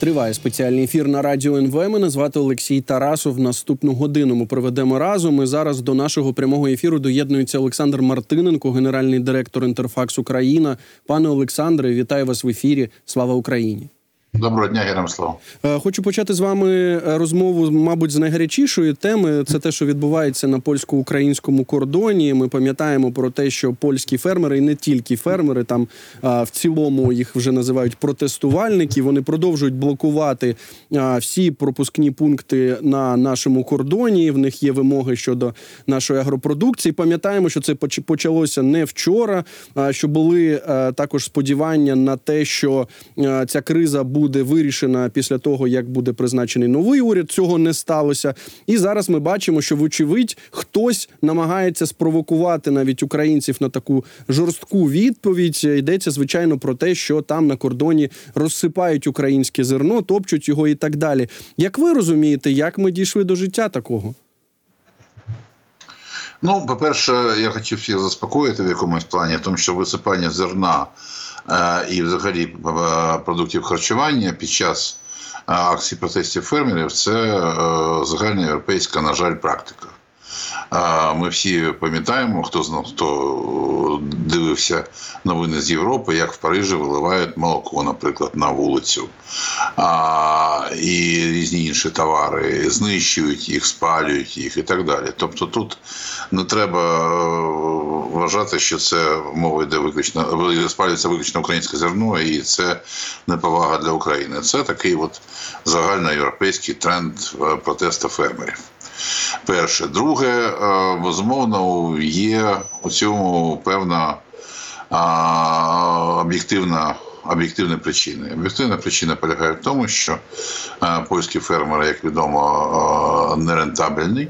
Триває спеціальний ефір на радіо НВ. Мене звати Олексій Тарасов. Наступну годину ми проведемо разом. І зараз до нашого прямого ефіру доєднується Олександр Мартиненко, генеральний директор Інтерфакс Україна. Пане Олександре, вітаю вас в ефірі. Слава Україні! Доброго дня, слава. Е, Хочу почати з вами е, розмову, мабуть, з найгарячішої теми. Це те, що відбувається на польсько-українському кордоні. Ми пам'ятаємо про те, що польські фермери, і не тільки фермери, там в цілому їх вже називають протестувальники. Вони продовжують блокувати всі пропускні пункти на нашому кордоні. В них є вимоги щодо нашої агропродукції. Пам'ятаємо, що це поч- почалося не вчора. Що були також сподівання на те, що ця криза буде вирішена після того, як буде призначений новий уряд. Цього не сталося. І зараз ми бачимо, що вочевидь хтось намагається спровокувати навіть українців на таку жорстку відповідь. Йдеться звичайно про те, що там на кордоні розсипають українське зерно, топчуть його і так далі. Як ви розумієте, як ми дійшли до життя такого? Ну, по-перше, я хотів всіх заспокоїти в якомусь плані, тому що висипання зерна і взагалі е, продуктів харчування під час е, акцій протестів фермерів це загальна загальноєвропейська, на жаль, практика. Е, Ми всі пам'ятаємо, хто знав, хто дивився новини з Європи, як в Парижі виливають молоко, наприклад, на вулицю і різні інші товари, знищують їх, спалюють їх і так далі. Тобто тут не треба е, вважати, що це мова йде виключно спалюється виключно українське зерно, і це неповага для України. Це такий от загальноєвропейський тренд е, протесту фермерів. Перше, друге, е, безумовно, є у цьому певна об'єктивна. Об'єктивні причини. Об'єктивна причина полягає в тому, що е, польські фермери, як відомо, не нерентабельні,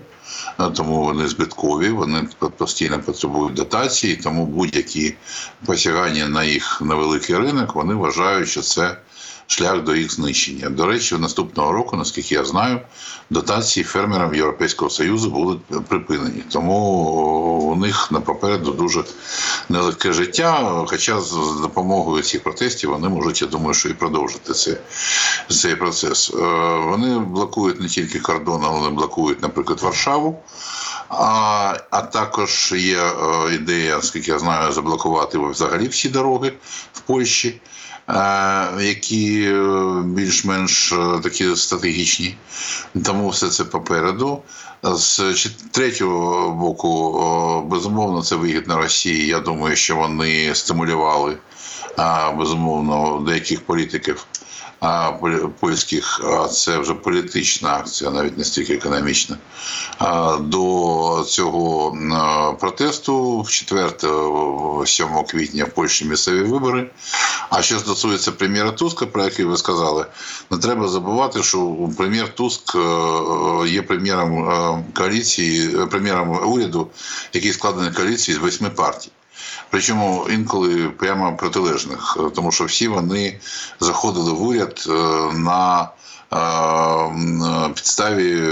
е, тому вони збиткові, вони постійно потребують дотації, тому будь-які посягання на їх невеликий ринок, вони вважають, що це шлях до їх знищення. До речі, наступного року, наскільки я знаю, дотації фермерам Європейського Союзу будуть припинені. Тому у них на попереду дуже нелегке життя. Хоча з допомогою цих протестів вони можуть, я думаю, що і продовжити цей, цей процес. Е, Вони блокують не тільки кордон, вони блокують, наприклад, Варшаву. А а також є е, ідея, скільки я знаю, заблокувати взагалі всі дороги в Польщі. Які більш-менш такі стратегічні, тому все це попереду. З третього боку, безумовно, це вигідно Росії. Я думаю, що вони стимулювали безумовно деяких політиків польських, а це вже політична акція, навіть не стільки економічна. До цього протесту в 4-7 квітня в Польщі місцеві вибори. А що стосується прем'єра Туска, про який ви сказали, не треба забувати, що прем'єр Туск є прем'єром коаліції, прем'єром уряду, який складений коаліції з восьми партій. Причому інколи прямо протилежних, тому що всі вони заходили в уряд на підставі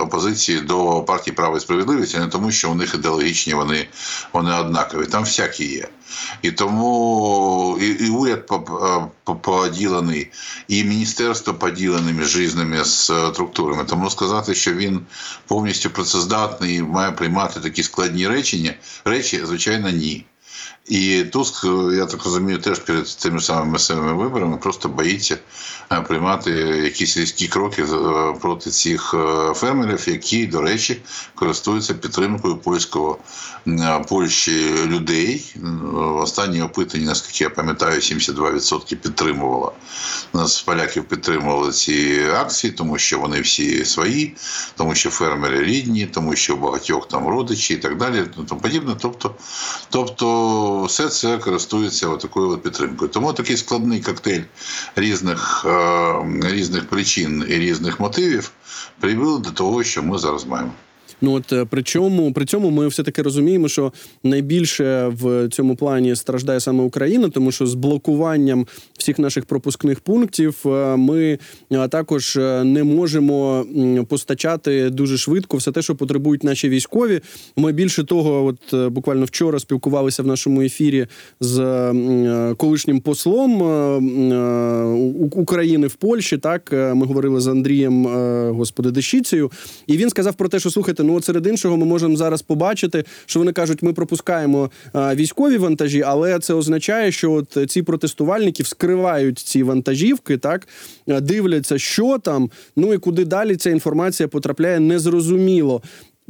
опозиції до партії права і справедливості, не тому, що у них ідеологічні вони вони однакові. Там всякі є. І тому і, і уряд поділений, і міністерство поділене між різними структурами. Тому сказати, що він повністю працездатний і має приймати такі складні речення, речі, звичайно, ні. І Туск, я так розумію, теж перед тими самими місцевими виборами просто боїться приймати якісь різкі кроки проти цих фермерів, які, до речі, користуються підтримкою польського Польщі людей. Останні опитання, наскільки я пам'ятаю, 72% підтримувало. Нас поляків підтримували ці акції, тому що вони всі свої, тому що фермери рідні, тому що багатьох там родичі і так далі. Тому подібне. Тобто, тобто все це користується такою от підтримкою. Тому такий складний коктейль різних, різних причин і різних мотивів привів до того, що ми зараз маємо. Ну от е, при чому при цьому ми все таки розуміємо, що найбільше в цьому плані страждає саме Україна, тому що з блокуванням всіх наших пропускних пунктів е, ми е, також не можемо постачати дуже швидко все те, що потребують наші військові. Ми більше того, от буквально вчора спілкувалися в нашому ефірі з колишнім послом України в Польщі. Так ми говорили з Андрієм, господи, Дещицею, і він сказав про те, що слухайте, ну от серед іншого, ми можемо зараз побачити, що вони кажуть, ми пропускаємо військові вантажі, але це означає, що от ці протестувальники вскривають ці вантажівки, так дивляться, що там, ну і куди далі ця інформація потрапляє, незрозуміло.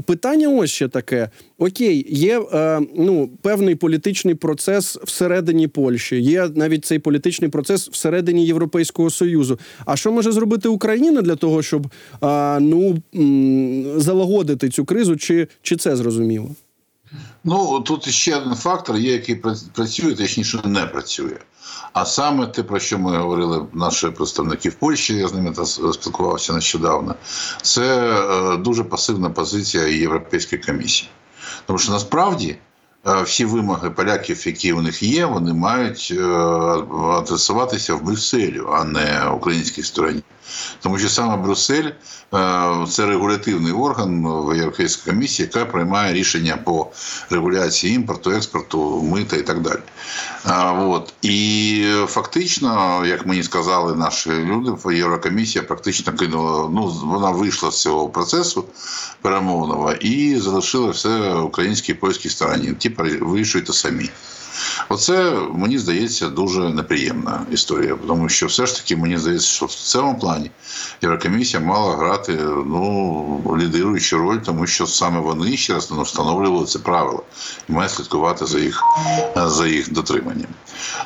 Питання ось ще таке: окей, є е, ну певний політичний процес всередині Польщі, є навіть цей політичний процес всередині Європейського союзу. А що може зробити Україна для того, щоб е, ну залагодити цю кризу, чи, чи це зрозуміло? Ну тут ще один фактор є, який пра- працює, точніше не працює. А саме те, про що ми говорили наші представники в Польщі, я з ними спілкувався нещодавно, це е, дуже пасивна позиція Європейської комісії. Тому що насправді е, всі вимоги поляків, які у них є, вони мають е, адресуватися в Брюсселю, а не українській стороні. Тому що саме Брюссель е, це регулятивний орган в Європейській комісії, яка приймає рішення по регуляції імпорту, експорту, мита і так далі. От. І фактично, як мені сказали наші люди, Єврокомісія практично кинула, ну вона вийшла з цього процесу перемовного і залишила все українській і польській стороні. Ті вирішуйте самі. Оце мені здається дуже неприємна історія, тому що все ж таки мені здається, що в цьому плані Єврокомісія мала грати ну лідируючу роль, тому що саме вони ще раз ну, встановлювали це правило і має слідкувати за їх за їх дотриманням.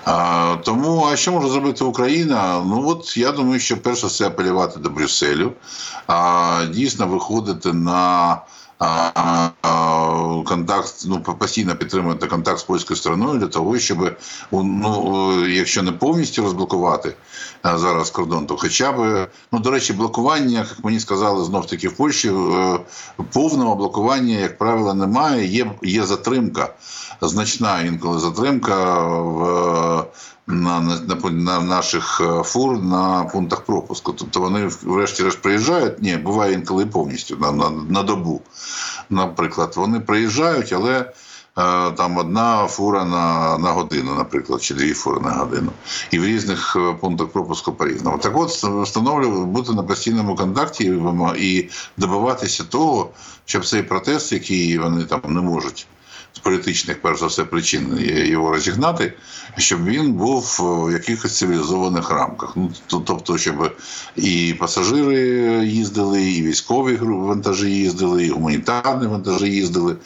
А, тому а що може зробити Україна? Ну от я думаю, що перше це апелювати до Брюсселю, а дійсно виходити на. Контакт, ну постійно підтримувати контакт з польською стороною для того, щоб ну, якщо не повністю розблокувати зараз кордон, то хоча б ну до речі, блокування, як мені сказали, знов таки в Польщі е, повного блокування, як правило, немає. Є є затримка, значна інколи затримка в. На, на на, наших фур на пунктах пропуску. Тобто вони врешті-решт приїжджають. Ні, буває інколи повністю на, на, на добу. Наприклад, вони приїжджають, але е, там одна фура на на годину, наприклад, чи дві фури на годину. І в різних пунктах пропуску по-різному. Так от встановлювати бути на постійному контакті і добиватися того, щоб цей протест, який вони там не можуть з політичних, перш за все, причин його розігнати, щоб він був в якихось цивілізованих рамках. Ну тобто, щоб і пасажири їздили, і військові вантажі їздили, і гуманітарні вантажі їздили.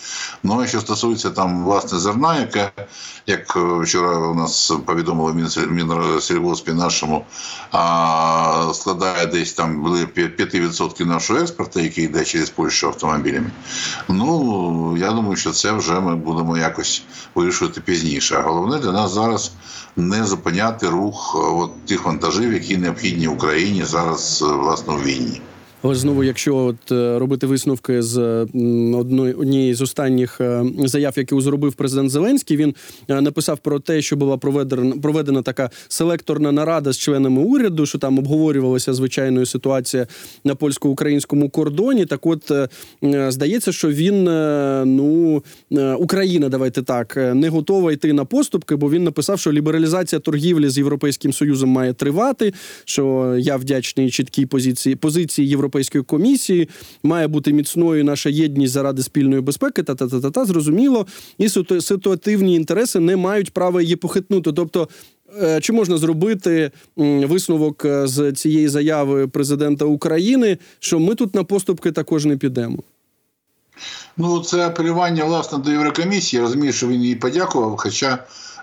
Ну а що стосується там власне зерна, яке як вчора у нас повідомили Мінсельгоспі нашому, а, складає десь там були 5% нашого експорту, який йде через Польщу автомобілями. Ну я думаю, що це вже ми будемо якось вирішувати пізніше. А головне для нас зараз не зупиняти рух от тих вантажів, які необхідні Україні зараз власне у війні. Але знову, якщо от робити висновки з одної однієї з останніх заяв, які зробив президент Зеленський, він написав про те, що була проведена проведена така селекторна нарада з членами уряду, що там обговорювалася звичайною ситуація на польсько-українському кордоні. Так, от здається, що він ну Україна, давайте так, не готова йти на поступки, бо він написав, що лібералізація торгівлі з європейським союзом має тривати. Що я вдячний чіткій позиції позиції європейської. Європейської комісії має бути міцною наша єдність заради спільної безпеки. Та та та та та зрозуміло, і ситуативні інтереси не мають права її похитнути. Тобто, чи можна зробити висновок з цієї заяви президента України, що ми тут на поступки також не підемо? Ну, це апелювання власне до Єврокомісії. Я розумію, що він їй подякував. Хоча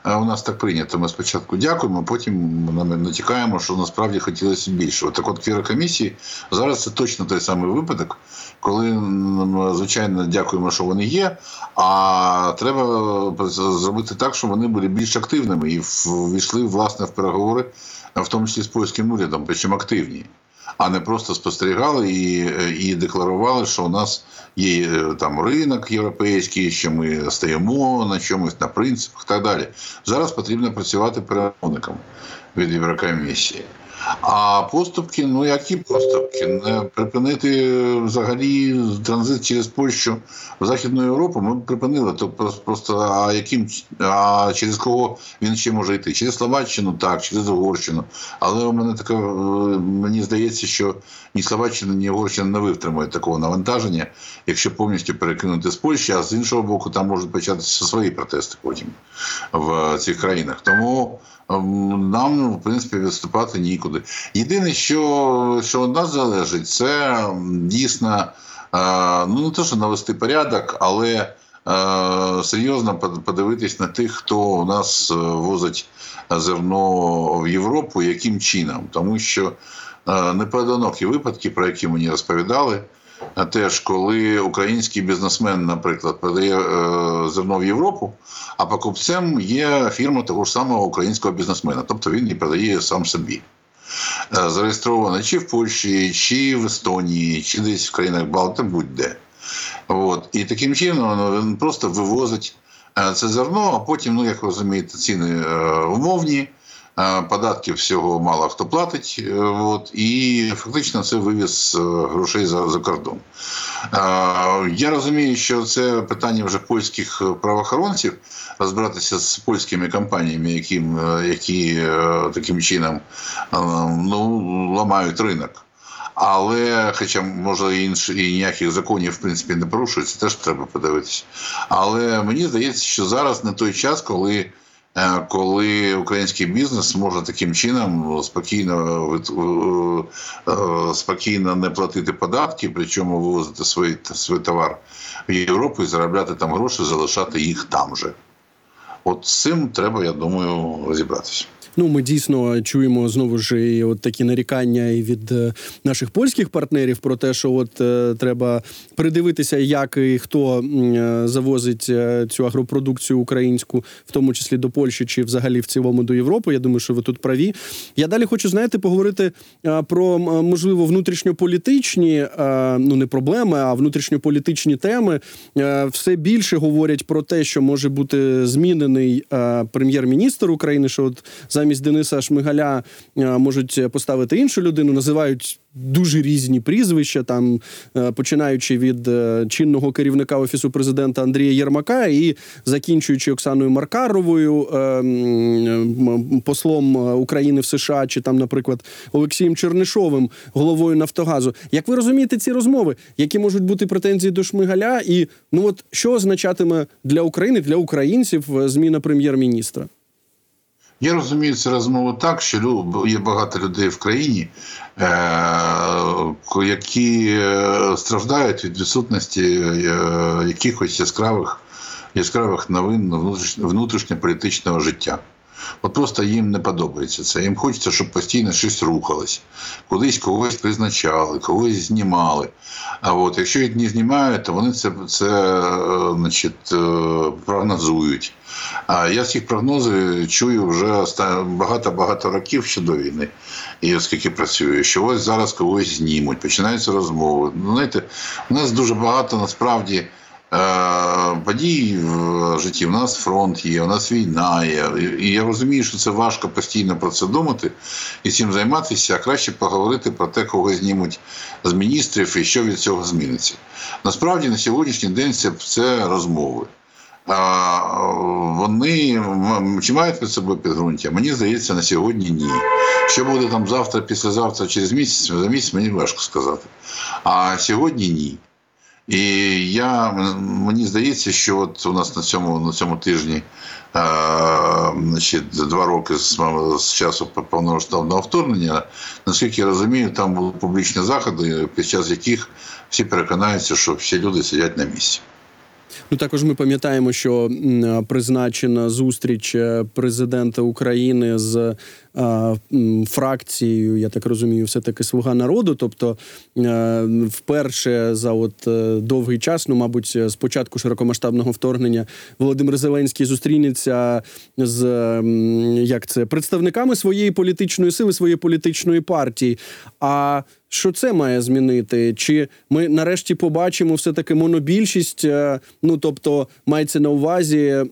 у нас так прийнято. Ми спочатку дякуємо, потім ми натякаємо, що насправді хотілося більше. Так от в Єврокомісії зараз це точно той самий випадок, коли звичайно дякуємо, що вони є. А треба зробити так, щоб вони були більш активними і ввійшли власне в переговори, в тому числі з польським урядом, причому активні. А не просто спостерігали і і декларували, що у нас є е, там ринок європейський, що ми стаємо на чомусь на принципах і так далі. Зараз потрібно працювати перемовником від Єврокомісії. А поступки, ну які поступки? Припинити взагалі транзит через Польщу в Західну Європу. Ми припинили. Тобто просто а яким а через кого він ще може йти? Через Словаччину, так, через Угорщину. Але у мене таке мені здається, що ні Словаччина, ні Угорщина не витримують такого навантаження, якщо повністю перекинути з Польщі, а з іншого боку, там можуть початися свої протести потім в цих країнах. Тому. Ем, нам, в принципі, відступати нікуди. Єдине, що що від нас залежить, це дійсно е, ну не те, що навести порядок, але е, серйозно подивитись на тих, хто у нас е, возить зерно в Європу, яким чином, тому що непоодинокі випадки, про які мені розповідали теж, коли український бізнесмен, наприклад, продає зерно в Європу, а покупцем є фірма того ж самого українського бізнесмена, тобто він її продає сам собі. Е, зареєстрована чи в Польщі, чи в Естонії, чи десь в країнах Балти, будь-де. От. І таким чином ну, він просто вивозить е, це зерно, а потім, ну як розумієте, ціни умовні. Податків всього мало хто платить, е, от, і фактично це вивіз е, грошей за за кордон. Я розумію, що це питання вже польських правоохоронців розбиратися з польськими компаніями, які, е, які таким чином ну, ламають ринок. Але, хоча може інші і ніяких законів в принципі не порушується, теж треба подивитися. Але мені здається, що зараз не той час, коли. Е, коли український бізнес може таким чином спокійно е, е, спокійно не платити податки, причому вивозити свій, свій товар в Європу і заробляти там гроші, залишати їх там же. От з цим треба, я думаю, розібратися. Ну, ми дійсно чуємо знову ж і от такі нарікання і від е, наших польських партнерів про те, що от е, треба придивитися, як і хто е, завозить цю агропродукцію українську, в тому числі до Польщі чи взагалі в цілому до Європи. Я думаю, що ви тут праві. Я далі хочу знаєте, поговорити про можливо внутрішньополітичні, ну не проблеми, а внутрішньополітичні теми. Все більше говорять про те, що може бути змінений прем'єр-міністр України. що от за замість Дениса Шмигаля е, можуть поставити іншу людину, називають дуже різні прізвища, там е, починаючи від е, чинного керівника офісу президента Андрія Єрмака і закінчуючи Оксаною Маркаровою, послом України в США, чи там, наприклад, Олексієм Чернишовим, головою Нафтогазу. Як ви розумієте ці розмови, які можуть бути претензії до Шмигаля, і ну от що означатиме для України, для українців зміна прем'єр-міністра? Я розумію цю розмову так, що є багато людей в країні, е, які е, страждають від відсутності е, якихось яскравих яскравих новин внутрішньополітичного життя. От просто їм не подобається це. Їм хочеться, щоб постійно щось рухалось, кудись когось призначали, когось знімали. А от якщо їх не знімають, то вони це це значить, прогнозують. А я ці прогнози чую вже багато-багато років ще до війни, і оскільки працюю, що ось зараз когось знімуть, починаються розмови. Ну, знаєте, у нас дуже багато насправді. Е, подій в житті. У нас фронт є, у нас війна є. І я розумію, що це важко постійно про це думати і цим займатися, а краще поговорити про те, кого знімуть з міністрів і що від цього зміниться. Насправді на сьогоднішній день це, це розмови. Вони чи мають під собою підґрунтя? Мені здається, на сьогодні ні. Що буде там завтра, післязавтра, через місяць, за місяць мені важко сказати. А сьогодні ні. І я, мені здається, що от у нас на цьому на цьому тижні а, значить, два роки з, з часу повномасштабного вторгнення, наскільки я розумію, там були публічні заходи, під час яких всі переконаються, що всі люди сидять на місці. Ну також ми пам'ятаємо, що призначена зустріч е, президента України з е, фракцією, я так розумію, все таки слуга народу. Тобто, е, вперше за от е, довгий час, ну мабуть, з початку широкомасштабного вторгнення, Володимир Зеленський зустрінеться з як це представниками своєї політичної сили, своєї політичної партії. А що це має змінити? Чи ми нарешті побачимо все таки монобільшість? е, Ну тобто мається на увазі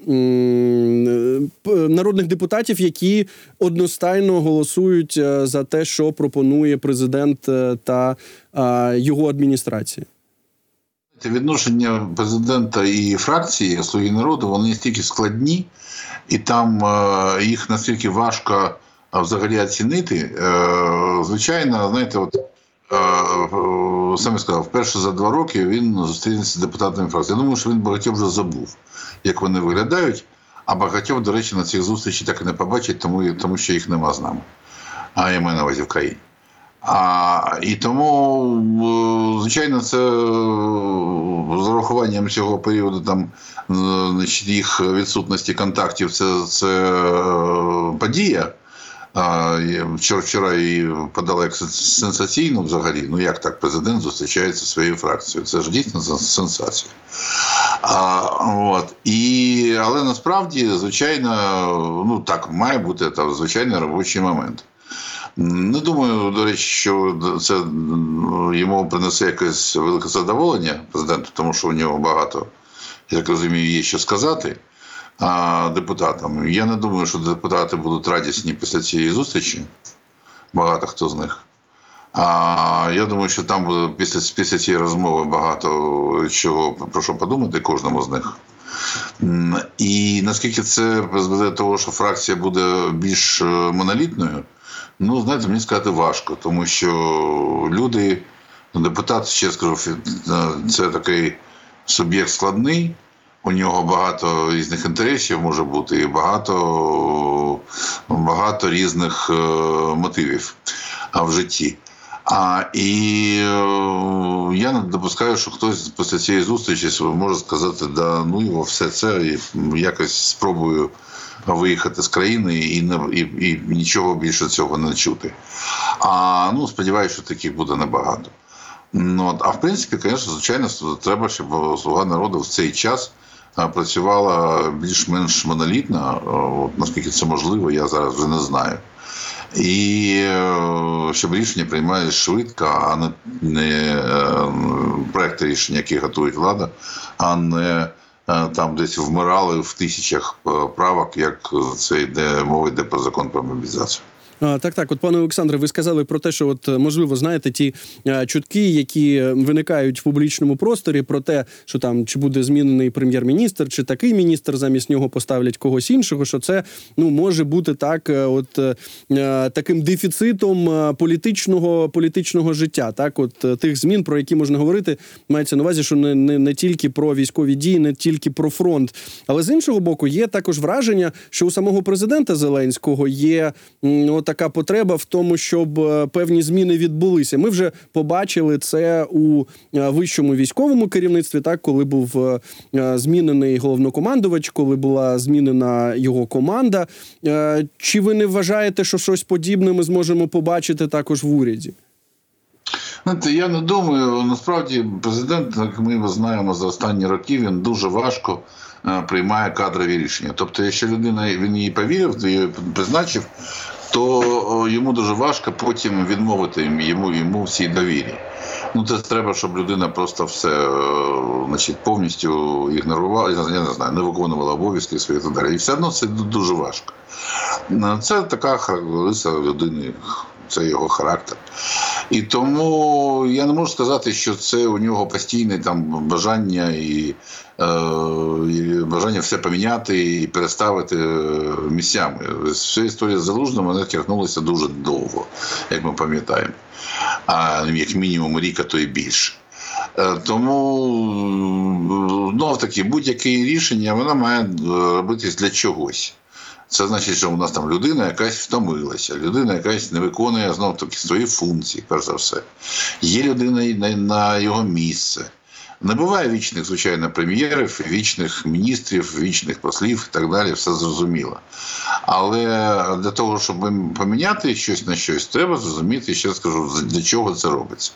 народних депутатів, які одностайно голосують е, за те, що пропонує президент е, та е, його адміністрація. Відношення президента і фракції Слуги народу вони настільки складні, і там їх настільки важко взагалі оцінити. Звичайно, знаєте, от е, е, сказав, вперше за два роки він зустрінеться з депутатами фракції. Я думаю, що він багатьох вже забув, як вони виглядають. А багатьох, до речі, на цих зустрічах так і не побачить, тому, тому що їх нема з нами. А я маю на увазі в країні. А, і тому, е, звичайно, це е, з урахуванням цього періоду там е, значить, їх відсутності контактів, це, це подія. Вчора вчора її подала сенсаційно взагалі. Ну як так президент зустрічається зі своєю фракцією? Це ж дійсно сенсація. А, от. І, але насправді, звичайно, ну так має бути там звичайний робочий момент. Не думаю, до речі, що це йому принесе якесь велике задоволення президенту, тому що у нього багато, я так розумію, є що сказати а. Я не думаю, що депутати будуть радісні після цієї зустрічі. Багато хто з них. А я думаю, що там буде після, після цієї розмови багато чого про що подумати кожному з них. І наскільки це призведе до того, що фракція буде більш е, монолітною, ну знаєте, мені сказати важко, тому що люди, ну, депутат, ще скажу, е, це такий суб'єкт складний. У нього багато різних інтересів може бути і багато, багато різних е, мотивів в житті. А, і е, я не допускаю, що хтось після цієї зустрічі може сказати, да ну його все це і якось спробую виїхати з країни і не і, і нічого більше цього не чути. А ну сподіваюся, що таких буде небагато. Ну, а в принципі, звісно, звичайно, треба, щоб слуга народу в цей час працювала більш-менш монолітно. От, наскільки це можливо, я зараз вже не знаю. І е, щоб рішення приймали швидко, а не, не е, проекти рішення, які готує влада, а не е, там десь вмирали в тисячах е, правок, як це йде мова йде про закон про мобілізацію. Так, так, от пане Олександре, ви сказали про те, що от можливо знаєте ті чутки, які виникають в публічному просторі, про те, що там чи буде змінений прем'єр-міністр, чи такий міністр замість нього поставлять когось іншого. Що це ну може бути так, е, от е, таким дефіцитом е, політичного політичного життя. Так, от е, тих змін, про які можна говорити, мається на увазі, що не, не, не тільки про військові дії, не тільки про фронт, але з іншого боку, є також враження, що у самого президента Зеленського є от така потреба в тому, щоб е, певні зміни відбулися. Ми вже побачили це у е, вищому військовому керівництві, так коли був е, змінений головнокомандувач, коли була змінена його команда. Чи ви не вважаєте, що щось подібне ми зможемо побачити також в уряді? Знаєте, я не думаю, насправді президент, як ми його знаємо за останні роки, він дуже важко приймає кадрові рішення. Тобто, якщо людина він її повірив, її призначив, то йому дуже важко потім відмовити йому йому всій довірі. Ну, це треба, щоб людина просто все е, значить, повністю ігнорувала, я не знаю, не виконувала обов'язки свої так далі. І все одно це дуже важко. Е, Це така характеристика людини, це його характер. І тому я не можу сказати, що це у нього постійне там бажання і, е, і бажання все поміняти і переставити е, місцями. Вся історія з залужним вона тягнулася дуже довго, як ми пам'ятаємо. А як мінімум рік, а то і більше. Е, Тому знов таки будь-яке рішення вона має робитись для чогось. Це значить, що у нас там людина якась втомилася, людина якась не виконує знов таки свої функції, перш за все. Є людина на, його місце. Не буває вічних, звичайно, прем'єрів, вічних міністрів, вічних послів і так далі, все зрозуміло. Але для того, щоб поміняти щось на щось, треба зрозуміти, ще скажу, для чого це робиться.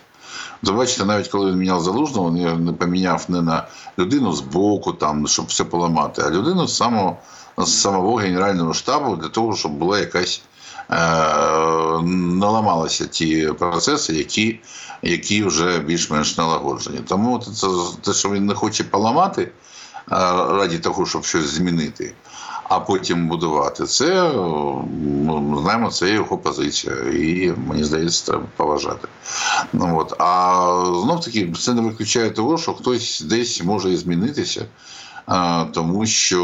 Бачите, навіть коли він міняв залужного, він не поміняв не на людину з боку, там, щоб все поламати, а людину з самого, з самого Генерального штабу для того, щоб була якась е, наламалися ті процеси, які які вже більш-менш налагоджені. Тому це те, що він не хоче поламати е, раді того, щоб щось змінити. А потім будувати це ну, знаємо, це його позиція, і мені здається, треба поважати. Ну от а знов таки це не виключає того, що хтось десь може змінитися, тому що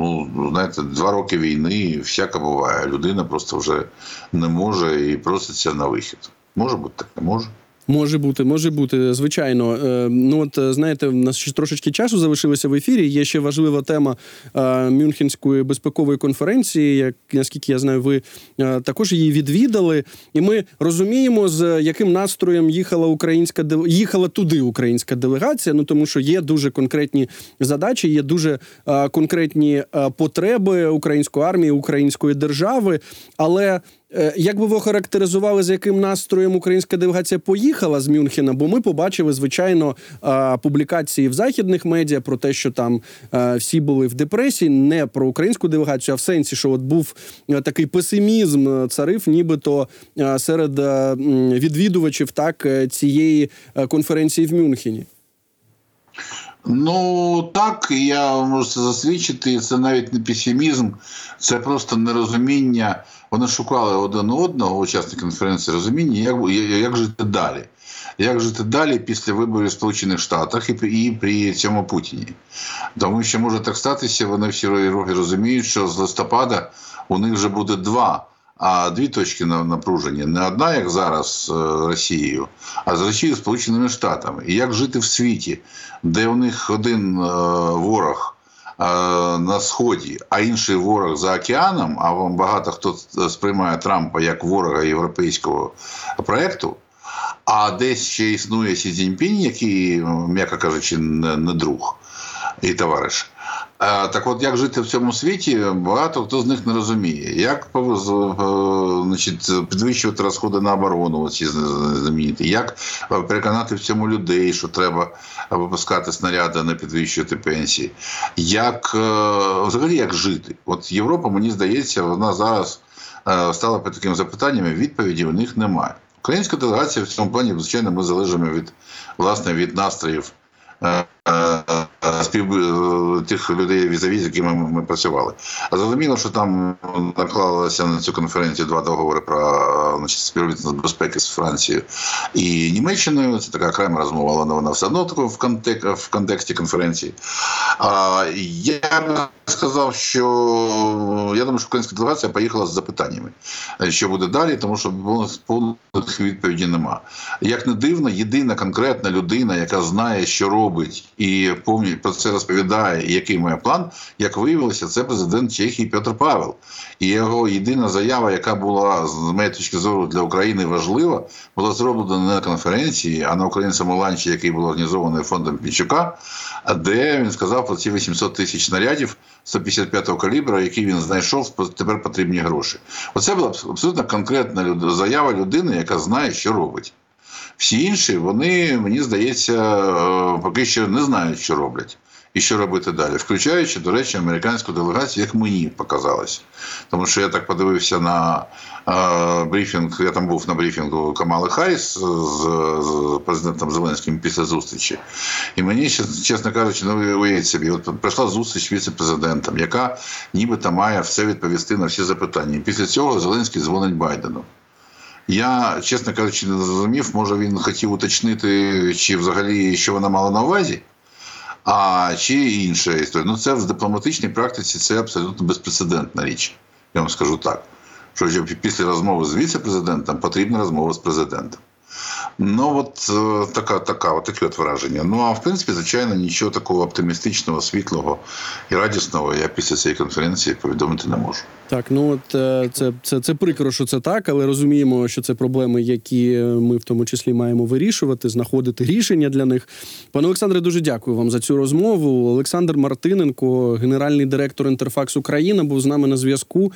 ну знаєте, два роки війни всяка буває. Людина просто вже не може і проситься на вихід. Може бути так, не може. Може бути, може бути, звичайно. Е, ну от е, знаєте, в нас ще трошечки часу залишилося в ефірі. Є ще важлива тема е, Мюнхенської безпекової конференції. Як наскільки я знаю, ви також її відвідали, і ми розуміємо, з яким настроєм їхала українська їхала туди українська делегація. Ну тому що є дуже конкретні задачі, є дуже конкретні потреби української армії, української держави, але як би ви охарактеризували, з яким настроєм українська делегація поїхала з Мюнхена? Бо ми побачили, звичайно, публікації в західних медіа про те, що там всі були в депресії, не про українську делегацію, а в сенсі, що от був е, такий песимізм е, царив, нібито серед відвідувачів так цієї конференції в Мюнхені. Ну так, я можу це засвідчити. Це навіть не песимізм, це просто нерозуміння. Вони шукали один одного, учасники конференції, розуміння, як як жити далі. Як жити далі після виборів в Сполучених Штатах і, і при цьому Путіні? Тому що може так статися, вони всі роги розуміють, що з листопада у них вже буде два а дві точки напруження. Не одна, як зараз з е, Росією, а з Росією Сполученими Штатами. І як жити в світі, де у них один е, ворог на сході, а інший ворог за океаном. А вам багато хто сприймає Трампа як ворога європейського проекту. А десь ще існує Сі Цзіньпінь, який, м'яко кажучи, не друг і товариш. Так от як жити в цьому світі, багато хто з них не розуміє. Як е, значить, підвищувати розходи на оборону, ці замінити, як переконати в цьому людей, що треба випускати снаряди, а не підвищувати пенсії, як е, взагалі як жити? От Європа, мені здається, вона зараз е, стала під таким запитанням, відповіді у них немає. Українська делегація в цьому плані, звичайно, ми залежимо від власне від настроїв спів е, тих людей візаві, з якими ми працювали. А зрозуміло, що там наклалося на цю конференцію два договори про значить, співробітництво безпеки з Францією і Німеччиною. Це така окрема розмова, але вона все одно в контек в контексті конференції. А я б сказав, що я думаю, що українська делегація поїхала з запитаннями, що буде далі, тому що повних відповіді нема. Як не дивно, єдина конкретна людина, яка знає, що робить, і повні про це розповідає, який має план, як виявилося, це президент Чехії Петр Павел. І його єдина заява, яка була з моєї точки зору для України важлива, була зроблена не на конференції, а на українському ланчі, який був організований фондом Пінчука, де він сказав про ці 800 тисяч снарядів 155-го калібра, які він знайшов, тепер потрібні гроші. Оце була абсолютно конкретна заява людини, яка знає, що робить. Всі інші, вони, мені здається, е, поки що не знають, що роблять і що робити далі, включаючи, до речі, американську делегацію, як мені показалось. Тому що я так подивився на е, брифінг, я там був на брифінгу Камали Харріс з, з президентом Зеленським після зустрічі. І мені, чесно кажучи, ну уявіть собі, от прийшла зустріч віце-президентом, яка нібито має все відповісти на всі запитання. І після цього Зеленський дзвонить Байдену. Я, чесно кажучи, не зрозумів, може він хотів уточнити, чи взагалі що вона мала на увазі, а чи інша історія. Ну, це в дипломатичній практиці це абсолютно безпрецедентна річ. Я вам скажу так. Що після розмови з віце-президентом потрібна розмова з президентом. Ну, от е, така, така, от таке от враження. Ну, а в принципі, звичайно, нічого такого оптимістичного, світлого і радісного я після цієї конференції повідомити не можу. Так, ну от е, це, це, це прикро, що це так, але розуміємо, що це проблеми, які ми в тому числі маємо вирішувати, знаходити рішення для них. Пане Олександре, дуже дякую вам за цю розмову. Олександр Мартиненко, генеральний директор Інтерфакс Україна, був з нами на зв'язку.